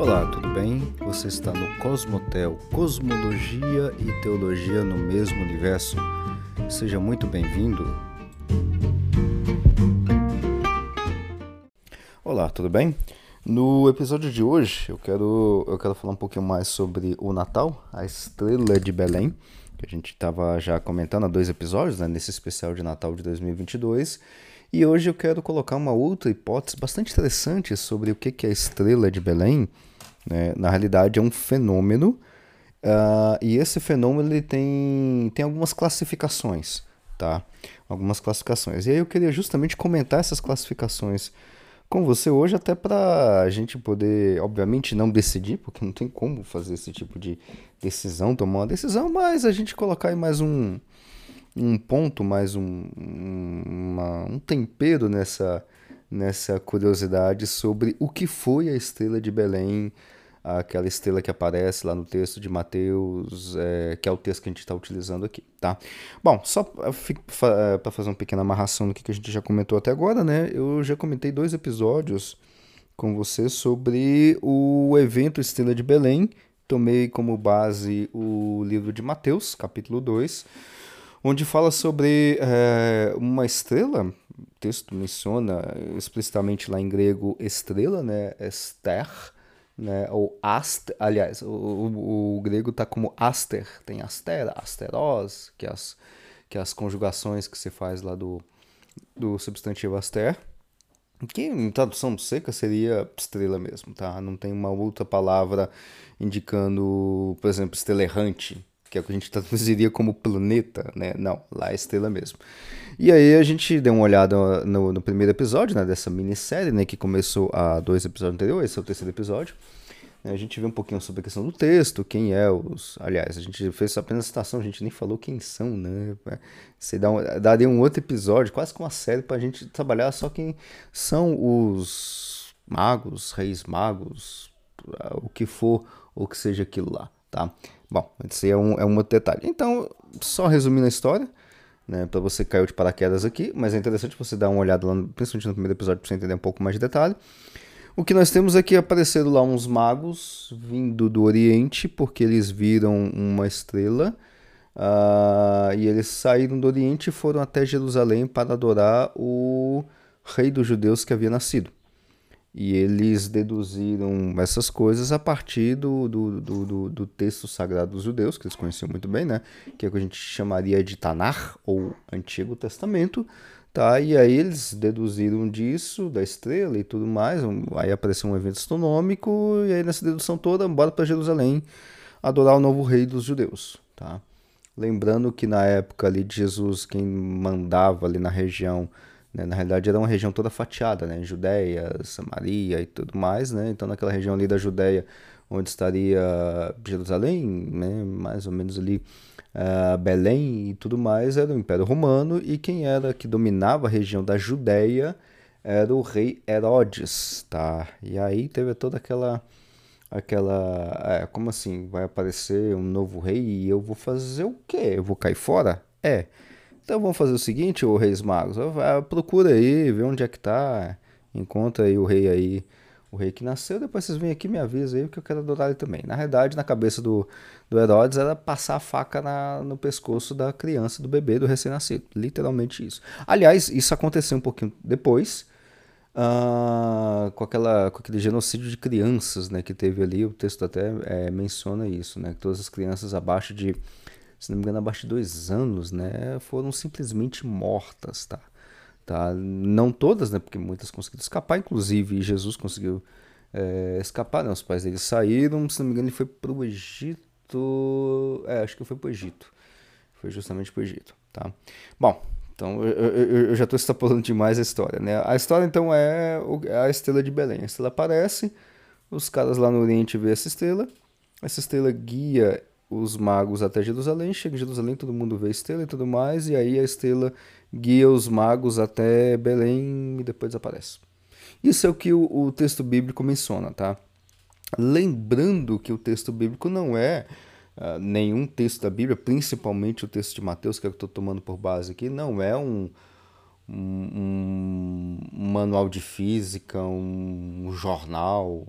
Olá, tudo bem? Você está no Cosmotel, Cosmologia e Teologia no mesmo universo. Seja muito bem-vindo. Olá, tudo bem? No episódio de hoje eu quero, eu quero falar um pouquinho mais sobre o Natal, a estrela de Belém, que a gente estava já comentando há dois episódios, né, nesse especial de Natal de 2022. E hoje eu quero colocar uma outra hipótese bastante interessante sobre o que é a estrela de Belém. Né? Na realidade, é um fenômeno, uh, e esse fenômeno ele tem, tem algumas classificações. Tá? Algumas classificações. E aí eu queria justamente comentar essas classificações com você hoje, até para a gente poder, obviamente, não decidir, porque não tem como fazer esse tipo de decisão, tomar uma decisão, mas a gente colocar aí mais um, um ponto, mais um, uma, um tempero nessa, nessa curiosidade sobre o que foi a estrela de Belém, aquela estrela que aparece lá no texto de Mateus, é, que é o texto que a gente está utilizando aqui, tá? Bom, só para é, fazer uma pequena amarração do que a gente já comentou até agora, né? Eu já comentei dois episódios com você sobre o evento Estrela de Belém. Tomei como base o livro de Mateus, capítulo 2, onde fala sobre é, uma estrela. Texto menciona explicitamente lá em grego estrela, né? Esther né? Ou aster, aliás, o, o, o grego está como aster, tem aster, asteros, que é as que é as conjugações que se faz lá do, do substantivo aster, que em tradução seca seria estrela mesmo, tá? Não tem uma outra palavra indicando, por exemplo, estrela errante, que é o que a gente traduziria como planeta, né? Não, lá é estrela mesmo. E aí a gente deu uma olhada no, no primeiro episódio, né, dessa minissérie, né, que começou há dois episódios anteriores, esse é o terceiro episódio. A gente viu um pouquinho sobre a questão do texto, quem é os. Aliás, a gente fez apenas citação, a gente nem falou quem são, né? Você dá um, daria um outro episódio, quase com uma série, pra gente trabalhar só quem são os magos, reis magos, o que for, ou que seja aquilo lá, tá? Bom, esse é um, é um outro detalhe. Então, só resumindo a história, né, para você cair de paraquedas aqui, mas é interessante você dar uma olhada lá, principalmente no primeiro episódio, para você entender um pouco mais de detalhe. O que nós temos aqui é apareceram lá uns magos vindo do Oriente, porque eles viram uma estrela. Uh, e eles saíram do Oriente e foram até Jerusalém para adorar o rei dos judeus que havia nascido. E eles deduziram essas coisas a partir do, do, do, do, texto sagrado dos judeus, que eles conheciam muito bem, né? Que é o que a gente chamaria de Tanar, ou Antigo Testamento. Tá? E aí eles deduziram disso, da estrela e tudo mais. Aí apareceu um evento astronômico, e aí nessa dedução toda, bora para Jerusalém adorar o novo rei dos judeus. Tá? Lembrando que na época ali de Jesus, quem mandava ali na região né? Na realidade era uma região toda fatiada, né? Judéia, Samaria e tudo mais, né? Então naquela região ali da Judéia, onde estaria Jerusalém, né? Mais ou menos ali uh, Belém e tudo mais, era o Império Romano e quem era que dominava a região da Judéia era o rei Herodes, tá? E aí teve toda aquela aquela, é, como assim, vai aparecer um novo rei e eu vou fazer o quê? Eu vou cair fora? É. Então vamos fazer o seguinte, o Reis Magos, procura aí, vê onde é que tá, encontra aí o rei aí, o rei que nasceu, depois vocês vêm aqui e me avisam aí que eu quero adorar ele também. Na realidade, na cabeça do, do Herodes era passar a faca na, no pescoço da criança, do bebê, do recém-nascido, literalmente isso. Aliás, isso aconteceu um pouquinho depois, uh, com, aquela, com aquele genocídio de crianças, né, que teve ali, o texto até é, menciona isso, né, que todas as crianças abaixo de se não me engano, abaixo de dois anos, né, foram simplesmente mortas, tá? tá? Não todas, né, porque muitas conseguiram escapar, inclusive Jesus conseguiu é, escapar, né? Os pais dele saíram, se não me engano, ele foi para o Egito, é, acho que foi para o Egito, foi justamente para o Egito, tá? Bom, então eu, eu, eu já estou extrapolando demais a história, né? A história então é a estrela de Belém. A estrela aparece, os caras lá no Oriente vê essa estrela, essa estrela guia os magos até Jerusalém, chega em Jerusalém, todo mundo vê a estrela e tudo mais, e aí a estrela guia os magos até Belém e depois desaparece. Isso é o que o, o texto bíblico menciona, tá? Lembrando que o texto bíblico não é uh, nenhum texto da Bíblia, principalmente o texto de Mateus, que é o que eu estou tomando por base aqui, não é um, um, um manual de física, um jornal,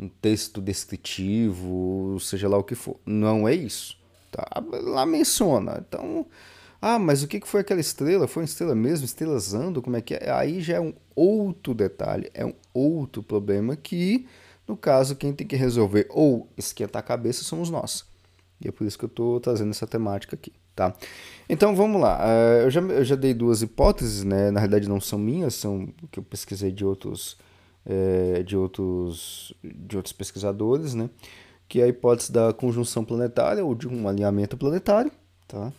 um texto descritivo, seja lá o que for. Não é isso. Tá? Lá menciona. Então, ah, mas o que foi aquela estrela? Foi uma estrela mesmo? Estrelas andam? Como é que é? Aí já é um outro detalhe, é um outro problema que, no caso, quem tem que resolver ou esquentar a cabeça somos nós. E é por isso que eu estou trazendo essa temática aqui, tá? Então vamos lá. Uh, eu, já, eu já dei duas hipóteses, né? Na realidade não são minhas, são que eu pesquisei de outros, é, de outros, de outros pesquisadores, né? Que é a hipótese da conjunção planetária ou de um alinhamento planetário, tá?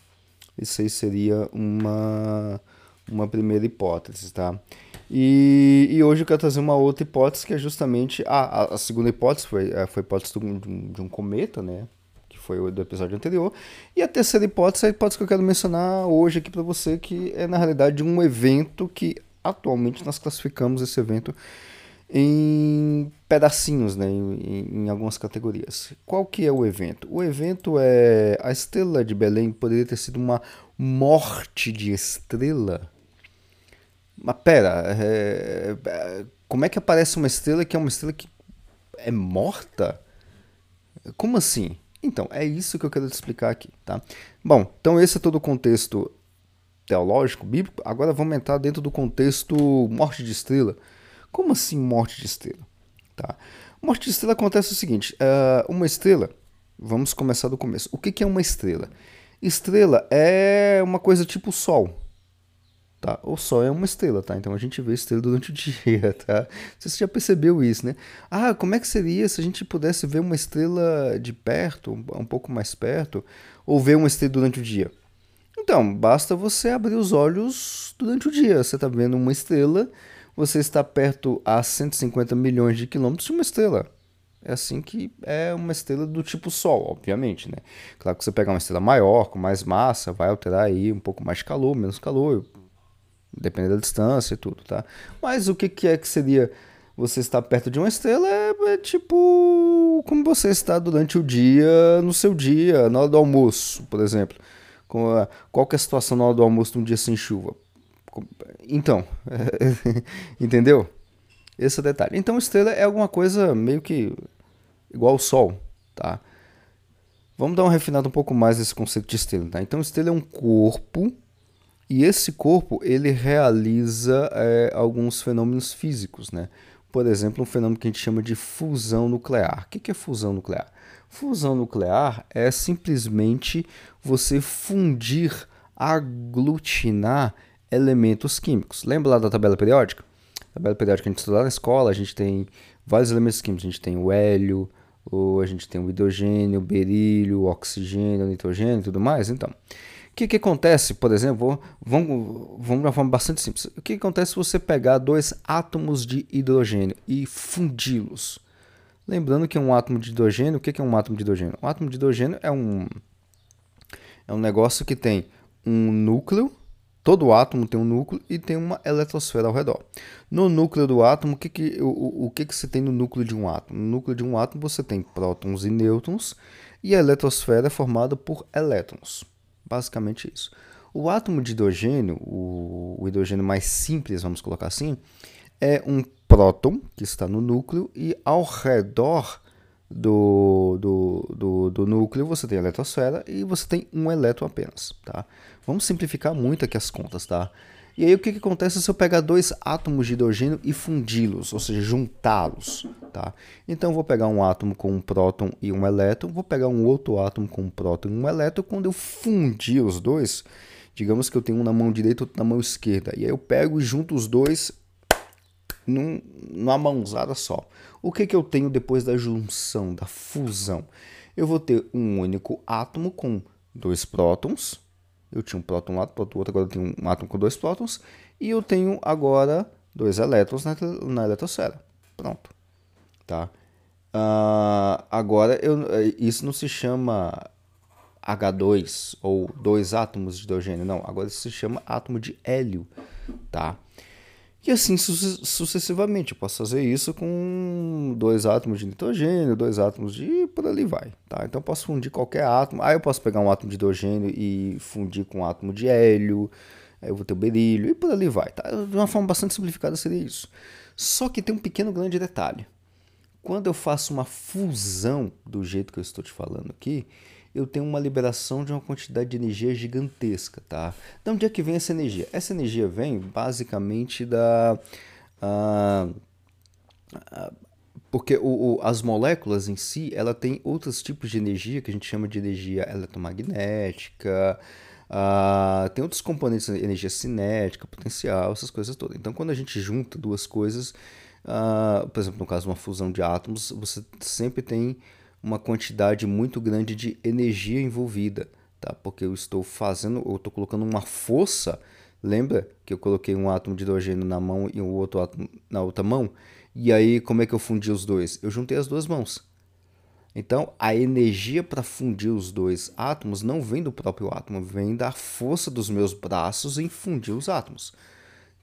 Isso aí seria uma, uma primeira hipótese, tá? E, e hoje eu quero trazer uma outra hipótese que é justamente. Ah, a, a segunda hipótese foi, é, foi a hipótese de um, de um cometa, né? Que foi do episódio anterior. E a terceira hipótese é a hipótese que eu quero mencionar hoje aqui para você, que é na realidade um evento que atualmente nós classificamos esse evento em pedacinhos, né, em, em, algumas categorias. Qual que é o evento? O evento é a estrela de Belém poderia ter sido uma morte de estrela. Mas pera, é, é, como é que aparece uma estrela que é uma estrela que é morta? Como assim? Então, é isso que eu quero te explicar aqui, tá? Bom, então esse é todo o contexto teológico, bíblico. Agora vamos entrar dentro do contexto morte de estrela. Como assim morte de estrela? Tá? Morte de estrela acontece o seguinte: uh, uma estrela, vamos começar do começo. O que, que é uma estrela? Estrela é uma coisa tipo o Sol. Tá? O Sol é uma estrela, tá? Então a gente vê estrela durante o dia, tá? Você já percebeu isso, né? Ah, como é que seria se a gente pudesse ver uma estrela de perto, um pouco mais perto, ou ver uma estrela durante o dia? Então, basta você abrir os olhos durante o dia. Você está vendo uma estrela você está perto a 150 milhões de quilômetros de uma estrela. É assim que é uma estrela do tipo Sol, obviamente, né? Claro que você pegar uma estrela maior, com mais massa, vai alterar aí um pouco mais de calor, menos calor, dependendo da distância e tudo, tá? Mas o que, é que seria você estar perto de uma estrela? É, é tipo como você está durante o dia, no seu dia, na hora do almoço, por exemplo. Qual que é a situação na hora do almoço num dia sem chuva? Então, entendeu? Esse é o detalhe. Então, estrela é alguma coisa meio que igual ao Sol, tá? Vamos dar uma refinada um pouco mais nesse conceito de estrela, tá? Então, estrela é um corpo e esse corpo ele realiza é, alguns fenômenos físicos, né? Por exemplo, um fenômeno que a gente chama de fusão nuclear. O que é fusão nuclear? Fusão nuclear é simplesmente você fundir, aglutinar elementos químicos. Lembra lá da tabela periódica? A tabela periódica que a gente estuda na escola, a gente tem vários elementos químicos. A gente tem o hélio, ou a gente tem o hidrogênio, o berílio, o oxigênio, o nitrogênio e tudo mais. Então, o que, que acontece, por exemplo, vamos, vamos de uma forma bastante simples. O que, que acontece se você pegar dois átomos de hidrogênio e fundi-los? Lembrando que um átomo de hidrogênio, o que, que é um átomo de hidrogênio? Um átomo de hidrogênio é um, é um negócio que tem um núcleo Todo átomo tem um núcleo e tem uma eletrosfera ao redor. No núcleo do átomo, o que, que, o, o que, que você tem no núcleo de um átomo? No núcleo de um átomo você tem prótons e nêutrons e a eletrosfera é formada por elétrons. Basicamente isso. O átomo de hidrogênio, o, o hidrogênio mais simples, vamos colocar assim, é um próton que está no núcleo e ao redor do, do, do, do, núcleo, você tem a eletrosfera e você tem um elétron apenas, tá? Vamos simplificar muito aqui as contas, tá? E aí o que, que acontece se eu pegar dois átomos de hidrogênio e fundi-los, ou seja, juntá-los, tá? Então vou pegar um átomo com um próton e um elétron, vou pegar um outro átomo com um próton e um elétron, quando eu fundir os dois, digamos que eu tenho um na mão direita e outro na mão esquerda, e aí eu pego e junto os dois num, numa mãozada só. O que, que eu tenho depois da junção, da fusão? Eu vou ter um único átomo com dois prótons. Eu tinha um próton lá, próton outro, agora eu tenho um átomo com dois prótons. E eu tenho agora dois elétrons na, na eletrosfera. Pronto. Tá? Uh, agora, eu, isso não se chama H2 ou dois átomos de hidrogênio, não. Agora isso se chama átomo de hélio, tá? E assim sucessivamente. Eu posso fazer isso com dois átomos de nitrogênio, dois átomos de. por ali vai. Tá? Então eu posso fundir qualquer átomo. Aí eu posso pegar um átomo de hidrogênio e fundir com um átomo de hélio. Aí eu vou ter o berílio e por ali vai. Tá? De uma forma bastante simplificada seria isso. Só que tem um pequeno grande detalhe. Quando eu faço uma fusão do jeito que eu estou te falando aqui, eu tenho uma liberação de uma quantidade de energia gigantesca, tá? De onde é que vem essa energia? Essa energia vem basicamente da... Uh, uh, porque o, o, as moléculas em si, ela tem outros tipos de energia que a gente chama de energia eletromagnética, uh, tem outros componentes, energia cinética, potencial, essas coisas todas. Então, quando a gente junta duas coisas, por exemplo, no caso de uma fusão de átomos, você sempre tem uma quantidade muito grande de energia envolvida, tá? Porque eu estou fazendo, eu estou colocando uma força. Lembra que eu coloquei um átomo de hidrogênio na mão e o outro átomo na outra mão? E aí, como é que eu fundi os dois? Eu juntei as duas mãos. Então, a energia para fundir os dois átomos não vem do próprio átomo, vem da força dos meus braços em fundir os átomos.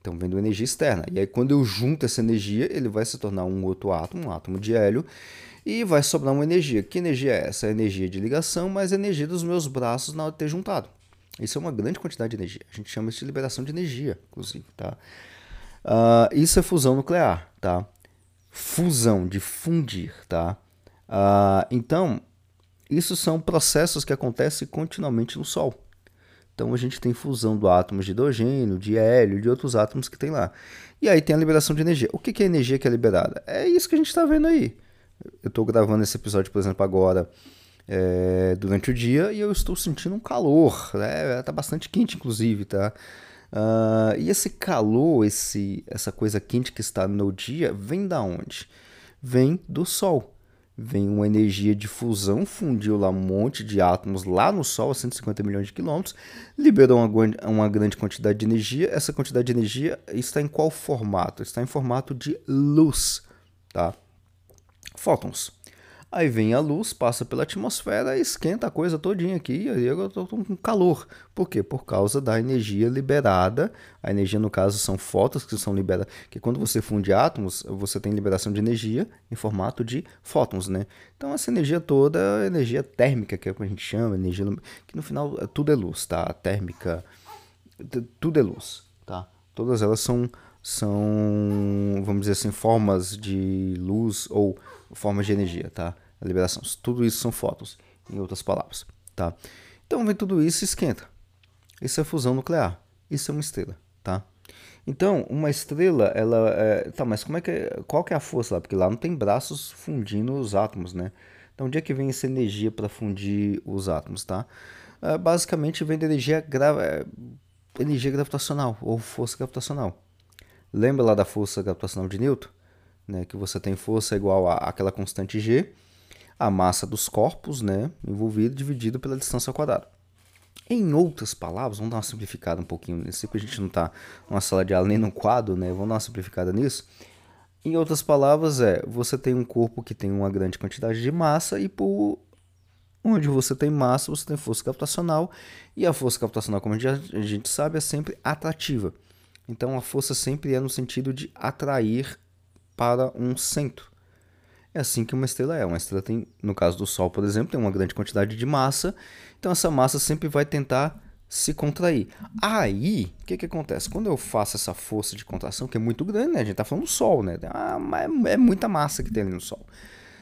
Então, vem da energia externa. E aí, quando eu junto essa energia, ele vai se tornar um outro átomo, um átomo de hélio, e vai sobrar uma energia. Que energia é essa? A energia de ligação mais a energia dos meus braços na hora de ter juntado. Isso é uma grande quantidade de energia. A gente chama isso de liberação de energia, inclusive, tá? Uh, isso é fusão nuclear, tá? Fusão, de fundir, tá? Uh, então, isso são processos que acontecem continuamente no Sol. Então a gente tem fusão do átomos de hidrogênio, de hélio, de outros átomos que tem lá. E aí tem a liberação de energia. O que é a energia que é liberada? É isso que a gente está vendo aí. Eu estou gravando esse episódio, por exemplo, agora é, durante o dia e eu estou sentindo um calor, né? Tá bastante quente, inclusive, tá? Uh, e esse calor, esse, essa coisa quente que está no dia, vem da onde? Vem do Sol. Vem uma energia de fusão, fundiu lá um monte de átomos lá no Sol, a 150 milhões de quilômetros, liberou uma, uma grande quantidade de energia. Essa quantidade de energia está em qual formato? Está em formato de luz, tá? fótons. Aí vem a luz, passa pela atmosfera, esquenta a coisa todinha aqui, e aí eu estou com calor. Por quê? Por causa da energia liberada. A energia, no caso, são fótons que são liberadas. Que quando você funde átomos, você tem liberação de energia em formato de fótons, né? Então essa energia toda é energia térmica, que é o que a gente chama, energia que no final tudo é luz, tá? Térmica, tudo é luz, tá? Todas elas são são, vamos dizer assim, formas de luz ou formas de energia, tá? A liberação. Tudo isso são fótons, em outras palavras, tá? Então vem tudo isso e esquenta. Isso é fusão nuclear. Isso é uma estrela, tá? Então, uma estrela, ela é... tá, mas como é que é... qual que é a força lá? Porque lá não tem braços fundindo os átomos, né? Então, onde é que vem essa energia para fundir os átomos, tá? É, basicamente vem da energia gra... É, energia gravitacional ou força gravitacional. Lembra lá da força gravitacional de Newton? Né, que você tem força igual a aquela constante g, a massa dos corpos né, envolvido dividido pela distância ao quadrado. Em outras palavras, vamos dar uma simplificada um pouquinho nisso, porque a gente não está numa sala de aula nem no quadro, né? Vamos dar uma simplificada nisso. Em outras palavras, é você tem um corpo que tem uma grande quantidade de massa e por onde você tem massa, você tem força gravitacional e a força gravitacional, como a gente sabe, é sempre atrativa. Então a força sempre é no sentido de atrair para um centro. É assim que uma estrela é. Uma estrela tem, no caso do Sol, por exemplo, tem uma grande quantidade de massa, então essa massa sempre vai tentar se contrair. Aí, o que, que acontece? Quando eu faço essa força de contração, que é muito grande, né? A gente tá falando do Sol, né? Ah, é, é muita massa que tem ali no Sol.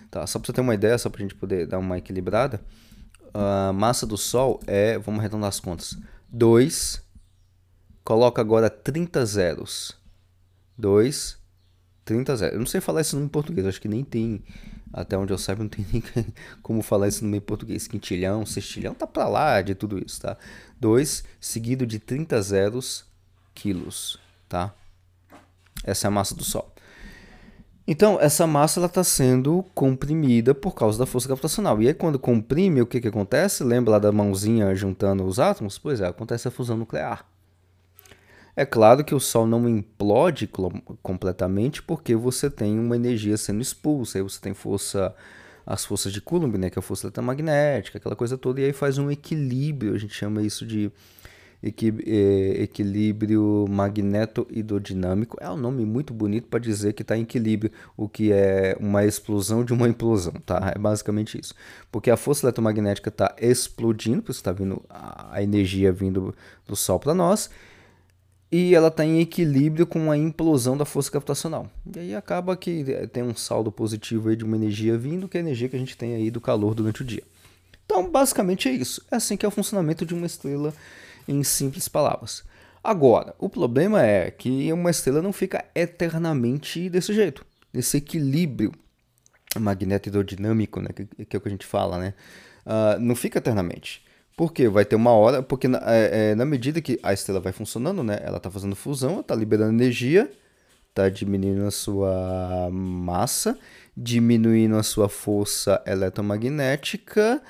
Tá, só para você ter uma ideia, só para a gente poder dar uma equilibrada, a massa do Sol é, vamos arredondar as contas, 2 Coloca agora 30 zeros. 2, 30 zeros. Eu não sei falar isso no português, acho que nem tem. Até onde eu saiba, não tem nem como falar isso no meio português. Quintilhão, sextilhão, tá pra lá de tudo isso, tá? 2 seguido de 30 zeros quilos, tá? Essa é a massa do Sol. Então, essa massa está sendo comprimida por causa da força gravitacional. E aí, quando comprime, o que, que acontece? Lembra lá da mãozinha juntando os átomos? Pois é, acontece a fusão nuclear. É claro que o Sol não implode completamente porque você tem uma energia sendo expulsa, aí você tem força, as forças de Coulomb, né, que é a força eletromagnética, aquela coisa toda, e aí faz um equilíbrio, a gente chama isso de é, equilíbrio magneto-hidrodinâmico. É um nome muito bonito para dizer que está em equilíbrio, o que é uma explosão de uma implosão, tá? É basicamente isso. Porque a força eletromagnética está explodindo, porque está vindo a energia vindo do Sol para nós, e ela está em equilíbrio com a implosão da força gravitacional. E aí acaba que tem um saldo positivo aí de uma energia vindo, que é a energia que a gente tem aí do calor durante o dia. Então, basicamente é isso. É assim que é o funcionamento de uma estrela em simples palavras. Agora, o problema é que uma estrela não fica eternamente desse jeito, nesse equilíbrio magneto-hidrodinâmico, né, que, que, é o que a gente fala, né? Uh, não fica eternamente. Por quê? Vai ter uma hora, porque na, é, é, na medida que a estrela vai funcionando, né? Ela está fazendo fusão, está liberando energia, está diminuindo a sua massa, diminuindo a sua força eletromagnética,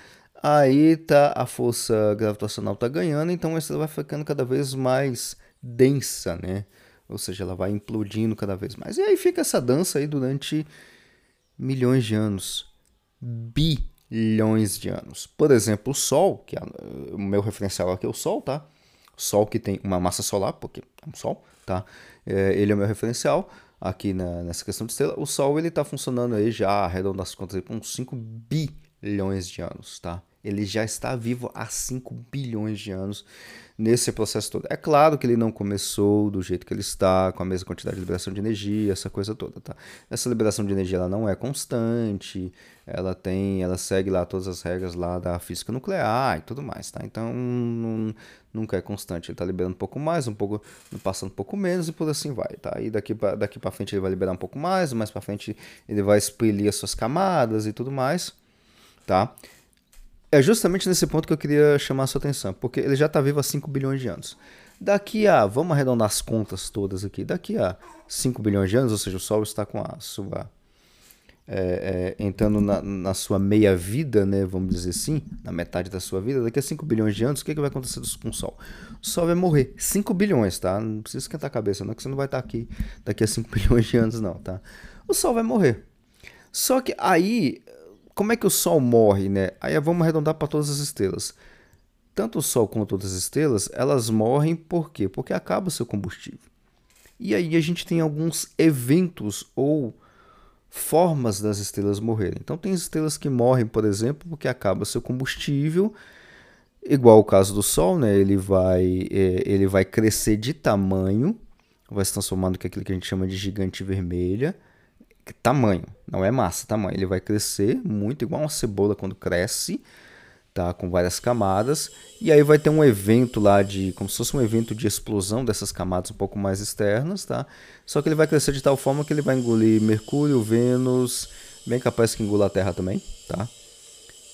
aí tá a força gravitacional está ganhando, então a estrela vai ficando cada vez mais densa, né? Ou seja, ela vai implodindo cada vez mais. E aí fica essa dança aí durante milhões de anos. Bi bilhões de anos. Por exemplo, o Sol, que é o meu referencial aqui é o Sol, tá? Sol que tem uma massa solar, porque é um Sol, tá? É, ele é o meu referencial aqui na, nessa questão de estrela. O Sol ele está funcionando aí já, arredondando as contas, por uns 5 bilhões de anos, tá? Ele já está vivo há 5 bilhões de anos nesse processo todo. É claro que ele não começou do jeito que ele está, com a mesma quantidade de liberação de energia, essa coisa toda, tá? Essa liberação de energia ela não é constante, ela tem, ela segue lá todas as regras lá da física nuclear e tudo mais, tá? Então não, nunca é constante, ele está liberando um pouco mais, um pouco, passando um pouco menos e por assim vai, tá? E daqui para daqui para frente ele vai liberar um pouco mais, mais para frente ele vai expelir as suas camadas e tudo mais, tá? É justamente nesse ponto que eu queria chamar a sua atenção, porque ele já está vivo há 5 bilhões de anos. Daqui a, vamos arredondar as contas todas aqui, daqui a 5 bilhões de anos, ou seja, o Sol está com a sua. É, é, entrando na, na, sua meia vida, né, vamos dizer assim, na metade da sua vida, daqui a 5 bilhões de anos, o que, que vai acontecer com o Sol? O Sol vai morrer. 5 bilhões, tá? Não precisa esquentar a cabeça, não, que você não vai estar aqui daqui a 5 bilhões de anos, não, tá? O Sol vai morrer. Só que aí como é que o Sol morre, né? Aí vamos arredondar para todas as estrelas. Tanto o Sol quanto outras estrelas, elas morrem por quê? Porque acaba o seu combustível. E aí a gente tem alguns eventos ou formas das estrelas morrerem. Então tem estrelas que morrem, por exemplo, porque acaba seu combustível, igual o caso do Sol, né? Ele vai, é, ele vai crescer de tamanho, vai se transformando em aquilo que a gente chama de gigante vermelha tamanho, não é massa, tamanho. Ele vai crescer muito, igual uma cebola quando cresce, tá? Com várias camadas. E aí vai ter um evento lá de, como se fosse um evento de explosão dessas camadas um pouco mais externas, tá? Só que ele vai crescer de tal forma que ele vai engolir Mercúrio, Vênus, bem capaz que engula a Terra também, tá?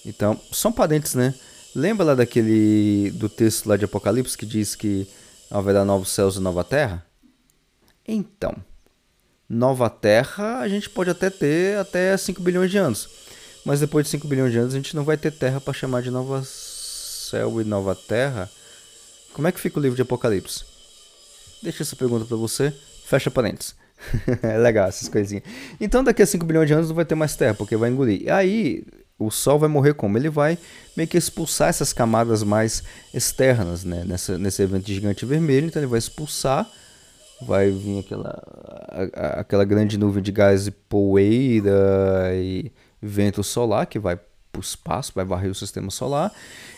Então, são parentes, né? Lembra lá daquele do texto lá de Apocalipse que diz que haverá novos céus e nova terra? Então, nova Terra, a gente pode até ter até 5 bilhões de anos. Mas depois de 5 bilhões de anos, a gente não vai ter Terra para chamar de nova céu e nova Terra. Como é que fica o livro de Apocalipse? Deixa essa pergunta para você. Fecha parênteses. é legal essas coisinhas. Então, daqui a 5 bilhões de anos não vai ter mais Terra, porque vai engolir. E aí, o Sol vai morrer como? Ele vai meio que expulsar essas camadas mais externas, né? Nessa, nesse evento gigante vermelho. Então, ele vai expulsar vai vir aquela, aquela grande nuvem de gás e poeira e vento solar que vai para o espaço, vai varrer o sistema solar,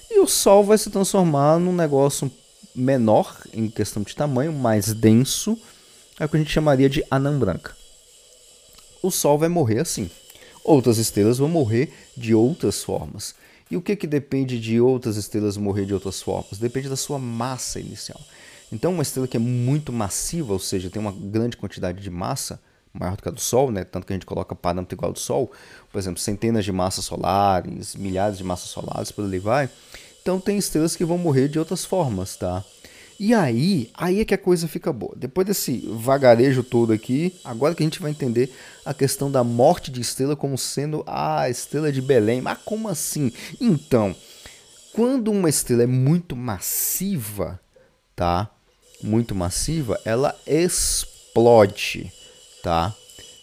e o Sol vai se transformar num negócio menor em questão de tamanho, mais denso, é o que a gente chamaria de anã branca. O Sol vai morrer assim. Outras estrelas vão morrer de outras formas. E o que, que depende de outras estrelas morrer de outras formas? Depende da sua massa inicial. Então, uma estrela que é muito massiva, ou seja, tem uma grande quantidade de massa, maior do que a do Sol, né? tanto que a gente coloca parâmetro igual ao do Sol, por exemplo, centenas de massas solares, milhares de massas solares, por ali vai. Então, tem estrelas que vão morrer de outras formas, tá? E aí, aí é que a coisa fica boa. Depois desse vagarejo todo aqui, agora que a gente vai entender a questão da morte de estrela como sendo a estrela de Belém. Mas como assim? Então, quando uma estrela é muito massiva, tá? Muito massiva, ela explode, tá?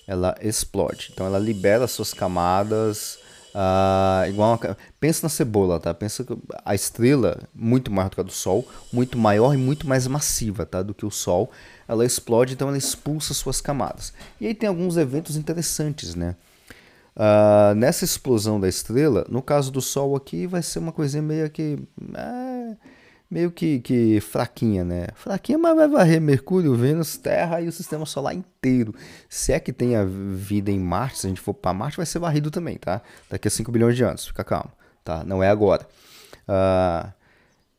Ela explode. Então ela libera suas camadas uh, igual uma... pensa na cebola, tá? Pensa que a estrela muito maior do que a do Sol, muito maior e muito mais massiva, tá? Do que o Sol, ela explode, então ela expulsa suas camadas. E aí tem alguns eventos interessantes, né? Uh, nessa explosão da estrela, no caso do Sol aqui, vai ser uma coisinha meio que. É meio que, que fraquinha, né? Fraquinha, mas vai varrer Mercúrio, Vênus, Terra e o sistema solar inteiro. Se é que tenha vida em Marte, se a gente for para Marte, vai ser varrido também, tá? Daqui a 5 bilhões de anos, fica calmo, tá? Não é agora. Uh,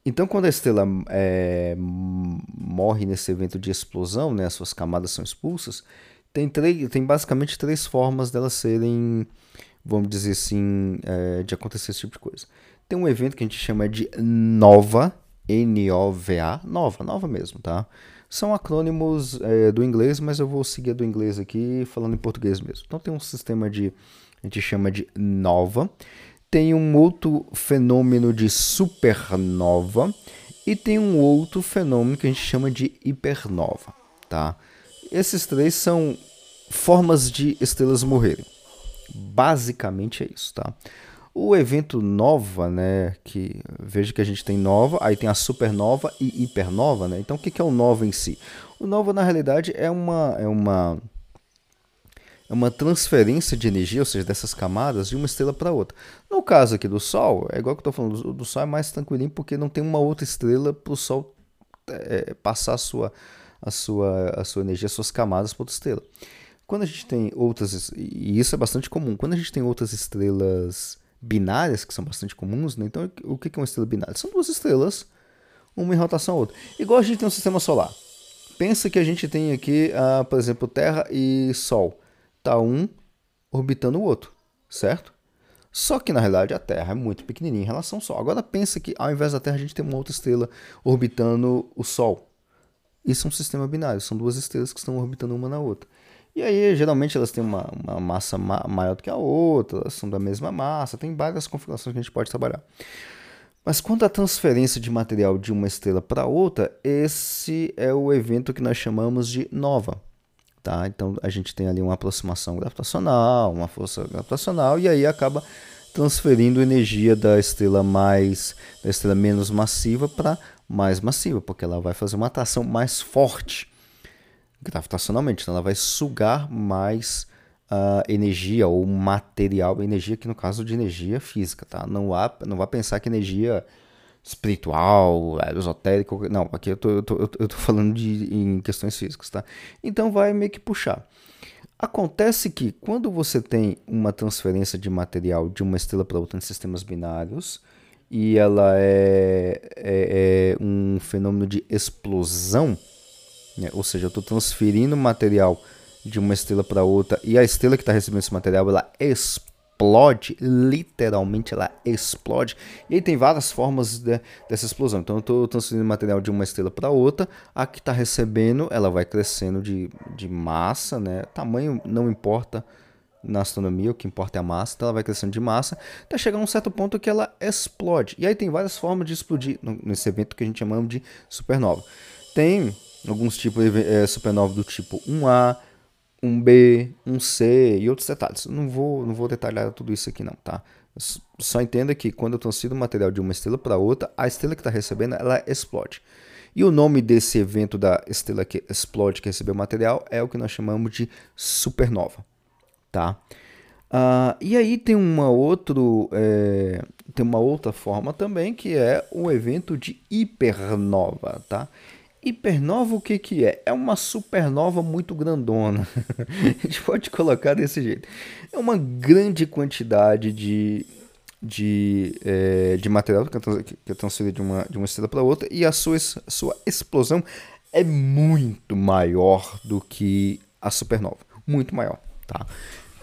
então, quando a estrela é, morre nesse evento de explosão, né, as suas camadas são expulsas, tem, três, tem basicamente três formas delas serem, vamos dizer assim, é, de acontecer esse tipo de coisa. Tem um evento que a gente chama de nova, N-O-V-A, nova, nova mesmo, tá? São acrônimos é, do inglês, mas eu vou seguir do inglês aqui falando em português mesmo. Então tem um sistema de, a gente chama de nova, tem um outro fenômeno de supernova e tem um outro fenômeno que a gente chama de hipernova, tá? Esses três são formas de estrelas morrerem. Basicamente é isso, tá? O evento nova, né, que veja que a gente tem nova, aí tem a supernova e hipernova, né? Então o que é o nova em si? O nova na realidade é uma é uma é uma transferência de energia, ou seja, dessas camadas de uma estrela para outra. No caso aqui do Sol, é igual que eu estou falando, o do Sol é mais tranquilinho porque não tem uma outra estrela para o Sol é, passar a sua a sua, a sua energia, as suas camadas para outra estrela. Quando a gente tem outras, e isso é bastante comum, quando a gente tem outras estrelas binárias, que são bastante comuns, né? então o que é uma estrela binária? São duas estrelas, uma em rotação a outra. Igual a gente tem um sistema solar. Pensa que a gente tem aqui, uh, por exemplo, Terra e Sol. Tá um orbitando o outro, certo? Só que na realidade a Terra é muito pequenininha em relação ao Sol. Agora pensa que ao invés da Terra a gente tem uma outra estrela orbitando o Sol. Isso é um sistema binário, são duas estrelas que estão orbitando uma na outra. E aí, geralmente, elas têm uma, uma massa ma maior do que a outra, elas são da mesma massa, tem várias configurações que a gente pode trabalhar. Mas quanto à transferência de material de uma estrela para outra, esse é o evento que nós chamamos de nova. Tá? Então a gente tem ali uma aproximação gravitacional, uma força gravitacional, e aí acaba transferindo energia da estrela mais da estrela menos massiva para mais massiva, porque ela vai fazer uma atração mais forte gravitacionalmente, então ela vai sugar mais uh, energia ou material, energia que no caso de energia física, tá? Não há, não vai pensar que energia espiritual, esotérica, não, aqui eu tô, eu tô, eu tô falando de, em questões físicas, tá? Então vai meio que puxar. Acontece que quando você tem uma transferência de material de uma estrela para outra em sistemas binários, e ela é, é, é um fenômeno de explosão, né? ou seja, eu estou transferindo material de uma estrela para outra e a estrela que está recebendo esse material ela explode, literalmente ela explode. E aí tem várias formas de, dessa explosão. Então eu estou transferindo material de uma estrela para outra, a que está recebendo ela vai crescendo de, de massa, né? tamanho não importa na astronomia, o que importa é a massa, então ela vai crescendo de massa, até chegar a um certo ponto que ela explode. E aí tem várias formas de explodir nesse evento que a gente chama de supernova. Tem alguns tipos de é, supernova do tipo 1A, 1B, 1C e outros detalhes. Não vou, não vou detalhar tudo isso aqui não, tá? Só entenda que quando eu transfiro material de uma estrela para outra, a estrela que está recebendo, ela explode. E o nome desse evento da estrela que explode, que recebeu material, é o que nós chamamos de supernova tá? Uh, e aí tem uma, outro, é, tem uma outra forma também que é o evento de hipernova, tá? Hipernova o que, que é? É uma supernova muito grandona. a gente pode colocar desse jeito. É uma grande quantidade de, de, é, de material que é transferido de uma, de uma estrela para outra e a sua, sua explosão é muito maior do que a supernova. Muito maior, tá?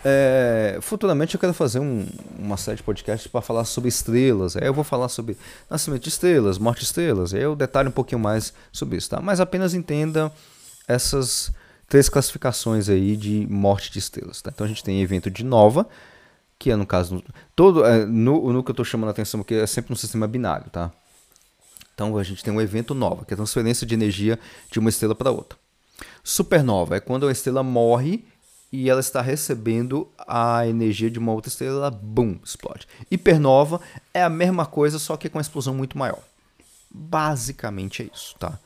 É, futuramente eu quero fazer um, uma série de podcasts para falar sobre estrelas. Aí eu vou falar sobre nascimento de estrelas, morte de estrelas. Aí eu detalho um pouquinho mais sobre isso, tá? Mas apenas entenda essas três classificações aí de morte de estrelas. Tá? Então a gente tem evento de nova, que é no caso todo é, no, no que eu estou chamando a atenção porque é sempre um sistema binário, tá? Então a gente tem um evento nova, que é a transferência de energia de uma estrela para outra. Supernova é quando a estrela morre e ela está recebendo a energia de uma outra estrela, ela, boom, explode. Hipernova é a mesma coisa, só que com uma explosão muito maior. Basicamente é isso, tá?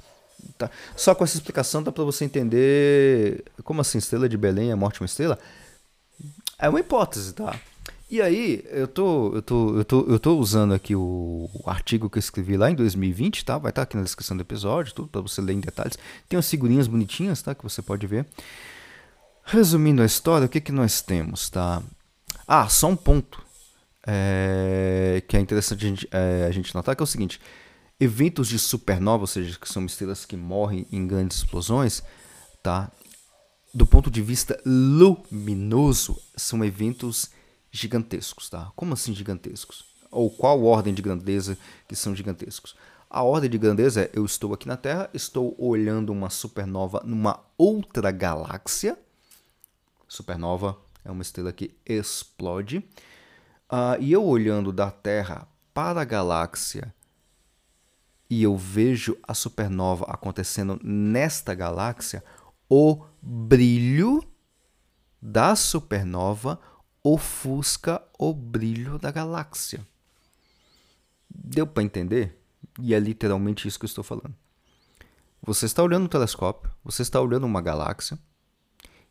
tá? Só com essa explicação dá para você entender como assim, estrela de Belém é morte uma estrela? É uma hipótese, tá? E aí, eu tô, eu tô, eu tô, eu tô usando aqui o, o artigo que eu escrevi lá em 2020, tá? Vai estar tá aqui na descrição do episódio, tudo para você ler em detalhes. Tem umas figurinhas bonitinhas, tá? Que você pode ver. Resumindo a história, o que que nós temos, tá? Ah, só um ponto é, que é interessante a gente, é, a gente notar, que é o seguinte. Eventos de supernova, ou seja, que são estrelas que morrem em grandes explosões, tá? Do ponto de vista luminoso, são eventos gigantescos, tá? Como assim gigantescos? Ou qual ordem de grandeza que são gigantescos? A ordem de grandeza é: eu estou aqui na Terra, estou olhando uma supernova numa outra galáxia. Supernova é uma estrela que explode. Uh, e eu olhando da Terra para a galáxia e eu vejo a supernova acontecendo nesta galáxia, o brilho da supernova ofusca o brilho da galáxia. Deu para entender? E é literalmente isso que eu estou falando. Você está olhando um telescópio, você está olhando uma galáxia,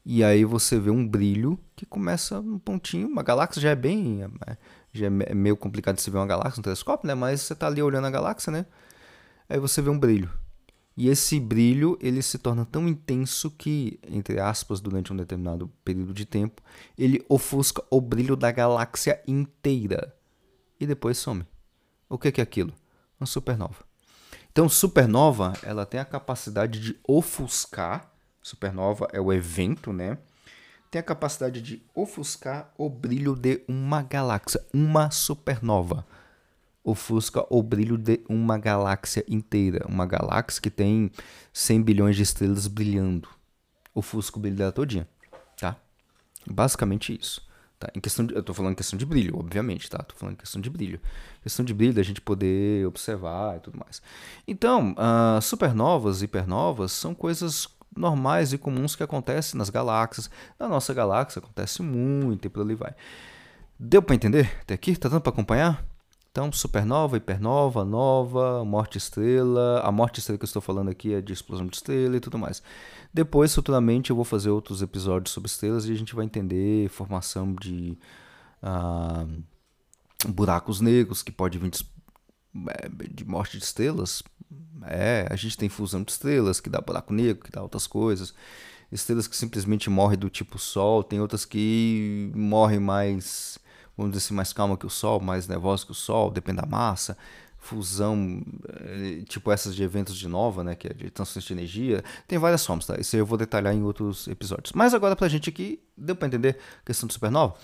e aí você vê um brilho que começa num pontinho. Uma galáxia já é bem. É, já é meio complicado de se ver uma galáxia no telescópio, né? Mas você está ali olhando a galáxia, né? Aí você vê um brilho. E esse brilho ele se torna tão intenso que, entre aspas, durante um determinado período de tempo, ele ofusca o brilho da galáxia inteira. E depois some. O que é aquilo? Uma supernova. Então, supernova ela tem a capacidade de ofuscar. Supernova é o evento, né? Tem a capacidade de ofuscar o brilho de uma galáxia, uma supernova ofusca o brilho de uma galáxia inteira. Uma galáxia que tem 100 bilhões de estrelas brilhando. Ofusca o brilho dela todinha, tá? Basicamente isso. Tá? Em questão de, eu estou falando em questão de brilho, obviamente, tá? Tô falando em questão de brilho. Questão de brilho, da gente poder observar e tudo mais. Então, uh, supernovas e hipernovas são coisas normais e comuns que acontecem nas galáxias. Na nossa galáxia acontece muito e por ali vai. Deu para entender até aqui? Tá dando para acompanhar? Então, supernova, hipernova, nova, morte estrela. A morte estrela que eu estou falando aqui é de explosão de estrela e tudo mais. Depois, futuramente, eu vou fazer outros episódios sobre estrelas e a gente vai entender formação de ah, buracos negros que pode vir de, é, de morte de estrelas. É, a gente tem fusão de estrelas que dá buraco negro, que dá outras coisas. Estrelas que simplesmente morrem do tipo Sol, tem outras que morrem mais vamos dizer assim, mais calma que o Sol, mais nervosa que o Sol, depende da massa, fusão, eh, tipo essas de eventos de nova, né, que é de transferência de energia, tem várias formas, tá? Isso eu vou detalhar em outros episódios. Mas agora pra gente aqui, deu para entender a questão do supernova?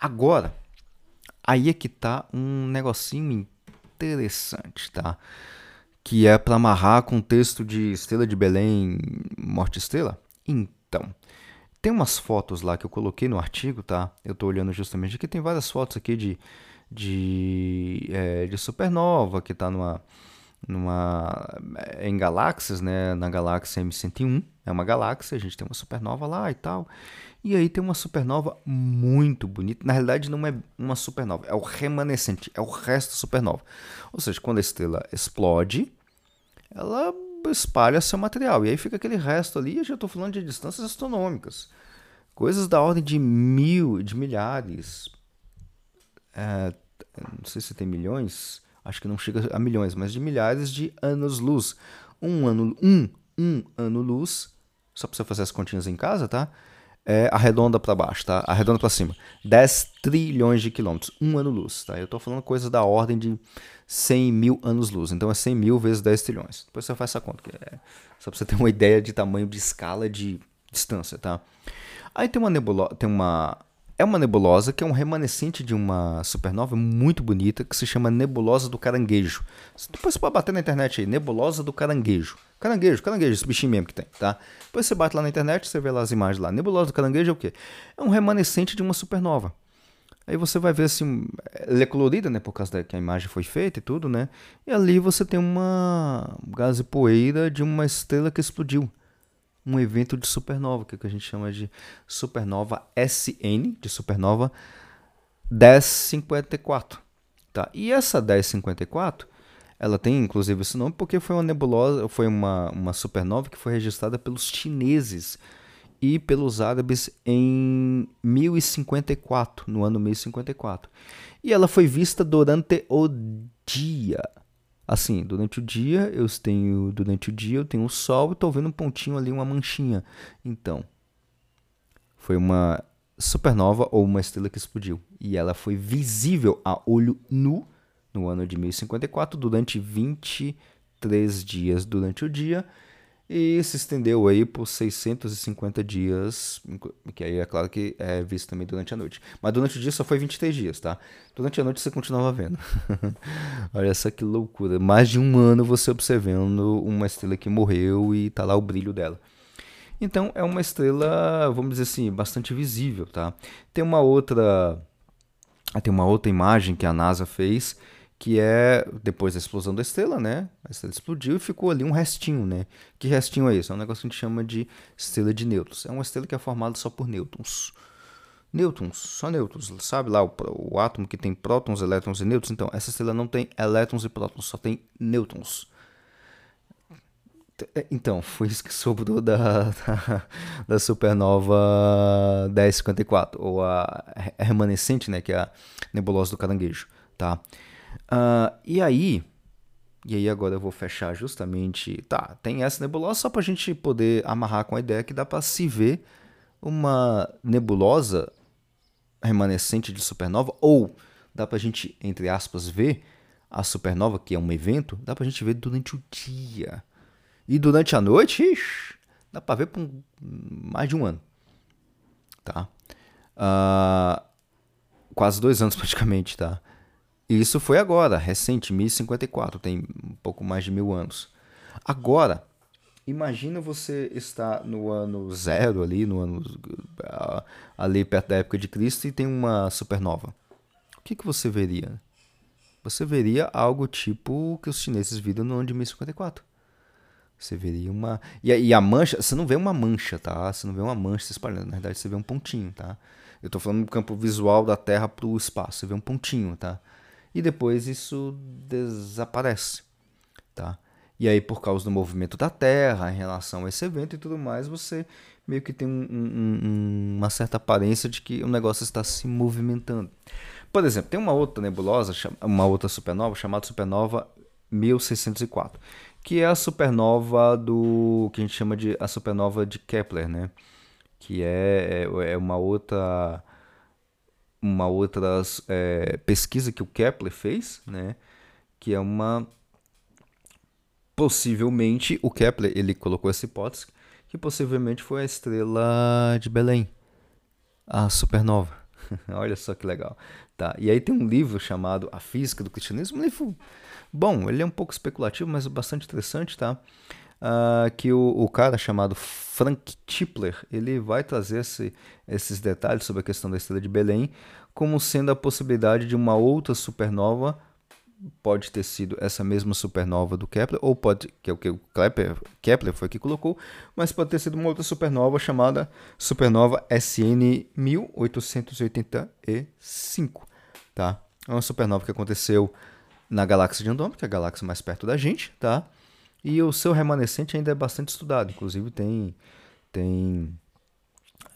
Agora, aí é que tá um negocinho interessante, tá? Que é para amarrar com o texto de Estrela de Belém, Morte Estrela. Então, tem umas fotos lá que eu coloquei no artigo, tá? Eu tô olhando justamente aqui, tem várias fotos aqui de, de, é, de supernova que tá numa, numa, é, em galáxias, né? Na galáxia M101, é uma galáxia, a gente tem uma supernova lá e tal. E aí tem uma supernova muito bonita. Na realidade, não é uma supernova, é o remanescente, é o resto da supernova. Ou seja, quando a estrela explode, ela espalha seu material. E aí fica aquele resto ali, eu já estou falando de distâncias astronômicas. Coisas da ordem de mil, de milhares. É, não sei se tem milhões, acho que não chega a milhões, mas de milhares de anos-luz. Um ano, um, um ano-luz, só para você fazer as continhas em casa, tá? é arredonda para baixo, tá? Arredonda para cima. 10 trilhões de quilômetros, um ano-luz, tá? Eu estou falando coisas da ordem de 100 mil anos-luz. Então é 100 mil vezes 10 trilhões. Depois você faz essa conta, é só para você ter uma ideia de tamanho de escala de distância, tá? Aí tem uma nebulosa, tem uma é uma nebulosa que é um remanescente de uma supernova muito bonita que se chama Nebulosa do Caranguejo. Depois você pode bater na internet aí, Nebulosa do Caranguejo. Caranguejo, caranguejo, esse bichinho mesmo que tem, tá? Depois você bate lá na internet, você vê lá as imagens lá. Nebulosa do Caranguejo é o quê? É um remanescente de uma supernova. Aí você vai ver assim, ela é colorida, né, por causa da que a imagem foi feita e tudo, né? E ali você tem uma gás e poeira de uma estrela que explodiu um evento de supernova, que, é que a gente chama de supernova SN, de supernova 1054. Tá? E essa 1054, ela tem inclusive esse nome porque foi uma nebulosa, foi uma, uma supernova que foi registrada pelos chineses e pelos árabes em 1054, no ano 1054. E ela foi vista durante o dia. Assim, durante o dia eu tenho, durante o dia eu tenho o sol e estou vendo um pontinho ali, uma manchinha. Então, foi uma supernova ou uma estrela que explodiu. E ela foi visível a olho nu no ano de 1054 durante 23 dias durante o dia e se estendeu aí por 650 dias, que aí é claro que é visto também durante a noite. Mas durante o dia só foi 23 dias, tá? Durante a noite você continuava vendo. Olha só que loucura. Mais de um ano você observando uma estrela que morreu e tá lá o brilho dela. Então é uma estrela, vamos dizer assim, bastante visível, tá? Tem uma outra tem uma outra imagem que a NASA fez que é depois da explosão da estrela, né? A estrela explodiu e ficou ali um restinho, né? Que restinho é esse? É um negócio que a gente chama de estrela de nêutrons. É uma estrela que é formada só por nêutrons. Nêutrons, só nêutrons. Sabe lá o, o átomo que tem prótons, elétrons e nêutrons? Então, essa estrela não tem elétrons e prótons, só tem nêutrons. É, então, foi isso que sobrou da, da, da supernova 1054, ou a remanescente, né, que é a nebulosa do caranguejo, tá? Uh, e aí, e aí agora eu vou fechar justamente, tá, tem essa nebulosa só para a gente poder amarrar com a ideia que dá para se ver uma nebulosa remanescente de supernova, ou dá para a gente, entre aspas, ver a supernova, que é um evento, dá para a gente ver durante o dia. E durante a noite, dá para ver por mais de um ano. Tá? Uh, quase dois anos praticamente, tá? E isso foi agora, recente, 1054, tem um pouco mais de mil anos. Agora, imagina você estar no ano zero ali, no ano ali perto da época de Cristo e tem uma supernova. O que, que você veria? Você veria algo tipo que os chineses viram no ano de 1054. Você veria uma. E a, e a mancha, você não vê uma mancha, tá? Você não vê uma mancha se espalhando. Na verdade, você vê um pontinho, tá? Eu estou falando do campo visual da Terra para o espaço. Você vê um pontinho, tá? E depois isso desaparece, tá? E aí, por causa do movimento da Terra em relação a esse evento e tudo mais, você meio que tem um, um, uma certa aparência de que o negócio está se movimentando. Por exemplo, tem uma outra nebulosa, uma outra supernova chamada supernova 1604, que é a supernova do que a gente chama de a supernova de Kepler, né? Que é, é, é uma outra uma outra é, pesquisa que o Kepler fez, né? Que é uma possivelmente o Kepler ele colocou essa hipótese que possivelmente foi a estrela de Belém, a supernova. Olha só que legal, tá? E aí tem um livro chamado A Física do Cristianismo, um livro bom, ele é um pouco especulativo, mas bastante interessante, tá? Uh, que o, o, cara chamado Frank Tipler ele vai trazer esse, esses detalhes sobre a questão da estrela de Belém como sendo a possibilidade de uma outra supernova pode ter sido essa mesma supernova do Kepler, ou pode, que é o que o Kepler, Kepler foi que colocou, mas pode ter sido uma outra supernova chamada supernova SN 1885, tá? É uma supernova que aconteceu na galáxia de Andrômeda, que é a galáxia mais perto da gente, tá? E o seu remanescente ainda é bastante estudado, inclusive tem tem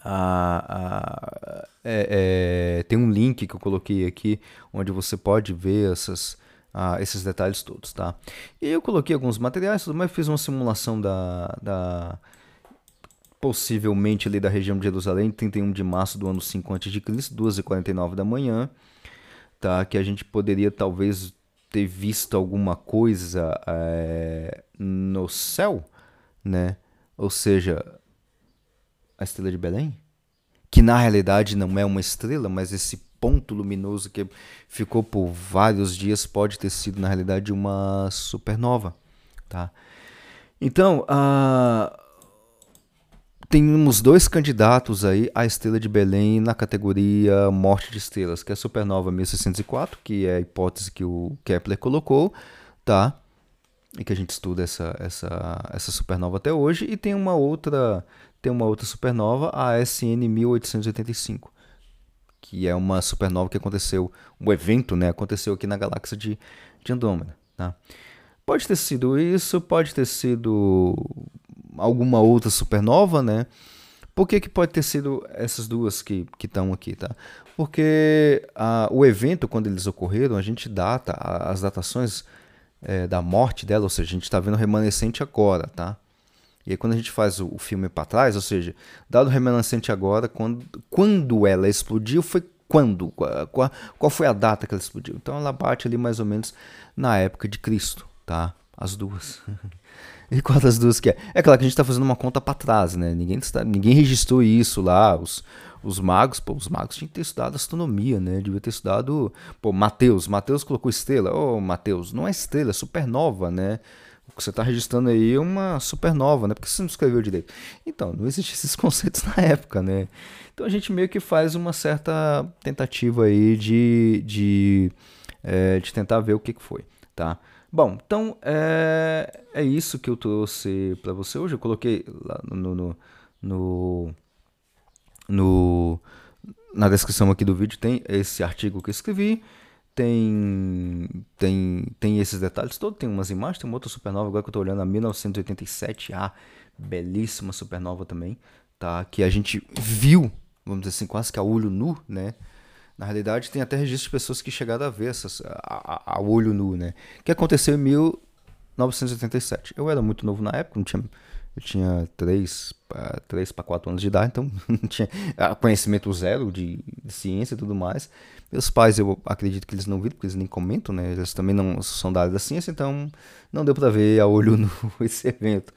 a, a é, é, tem um link que eu coloquei aqui onde você pode ver essas esses detalhes todos, tá? E eu coloquei alguns materiais, mais, fiz uma simulação da, da possivelmente ali da região de Jerusalém, 31 de março do ano 5 a.C., 2h49 da manhã, tá? Que a gente poderia talvez ter visto alguma coisa é, no céu, né? Ou seja, a estrela de Belém, que na realidade não é uma estrela, mas esse ponto luminoso que ficou por vários dias pode ter sido na realidade uma supernova, tá? Então, uh, temos dois candidatos aí à estrela de Belém na categoria morte de estrelas, que é a supernova 1604, que é a hipótese que o Kepler colocou, tá? E que a gente estuda essa, essa, essa supernova até hoje, e tem uma outra tem uma outra supernova, a SN 1885, que é uma supernova que aconteceu, um evento, né, aconteceu aqui na galáxia de, de Andrômeda, tá? Pode ter sido isso, pode ter sido alguma outra supernova, né? Por que, que pode ter sido essas duas que estão aqui, tá? Porque a, o evento, quando eles ocorreram, a gente data, a, as datações é, da morte dela, ou seja, a gente está vendo o remanescente agora, tá? E aí quando a gente faz o, o filme para trás, ou seja, dado o remanescente agora, quando, quando ela explodiu, foi quando? Qual, qual foi a data que ela explodiu? Então ela bate ali mais ou menos na época de Cristo, tá? As duas. e qual das duas que é? É claro que a gente está fazendo uma conta para trás, né? Ninguém, está, ninguém registrou isso lá. Os, os magos, pô, os magos tinham que ter estudado astronomia, né? Devia ter estudado. Pô, Mateus. Mateus colocou estrela. Ô, oh, Mateus, não é estrela, é supernova, né? Você está registrando aí é uma supernova, né? Por que você não escreveu direito? Então, não existiam esses conceitos na época, né? Então a gente meio que faz uma certa tentativa aí de, de, é, de tentar ver o que, que foi, tá? Bom, então é, é isso que eu trouxe para você hoje. Eu coloquei lá no, no, no, no, na descrição aqui do vídeo tem esse artigo que eu escrevi tem tem tem esses detalhes todos, tem umas imagens, tem uma outra supernova agora que eu estou olhando, a 1987A, belíssima supernova também, tá? Que a gente viu, vamos dizer assim, quase que a olho nu, né? Na realidade, tem até registros de pessoas que chegaram a ver essas a, a, a olho nu, né? Que aconteceu em 1987. Eu era muito novo na época, não tinha eu tinha 3 para 4 anos de idade, então não tinha conhecimento zero de, ciência e tudo mais. Meus pais, eu acredito que eles não viram, porque eles nem comentam, né? Eles também não são da área da ciência, então não deu para ver a olho no esse evento,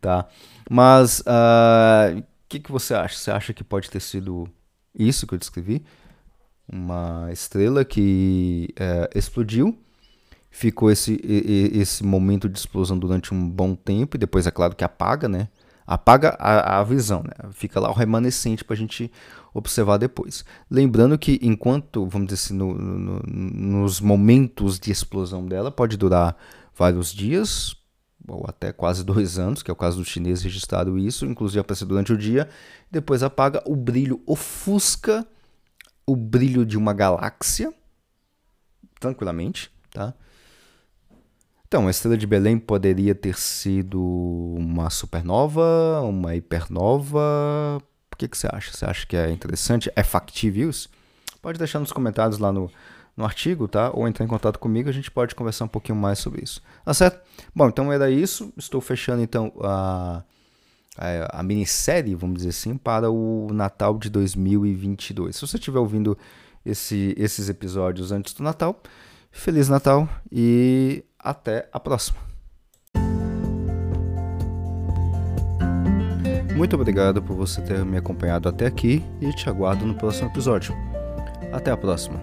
tá? Mas o uh, ah, que, que você acha? Você acha que pode ter sido isso que eu descrevi? Uma estrela que uh, explodiu ficou esse, esse momento de explosão durante um bom tempo e depois é claro que apaga, né? Apaga a, a visão, né? Fica lá o remanescente para a gente observar depois. Lembrando que enquanto, vamos dizer assim, no, no, nos momentos de explosão dela, pode durar vários dias, ou até quase dois anos, que é o caso do chinês registrado isso, inclusive aparece durante o dia, depois apaga, o brilho ofusca o brilho de uma galáxia, tranquilamente, tá? Então, a estrela de Belém poderia ter sido uma supernova, uma hipernova. O que, que você acha? Você acha que é interessante? É factível isso? Pode deixar nos comentários lá no, no artigo, tá? Ou entrar em contato comigo, a gente pode conversar um pouquinho mais sobre isso. Tá certo? Bom, então era isso. Estou fechando então a, a minissérie, vamos dizer assim, para o Natal de 2022. Se você estiver ouvindo esse, esses episódios antes do Natal, Feliz Natal e até a próxima. Muito obrigado por você ter me acompanhado até aqui e te aguardo no próximo episódio. Até a próxima.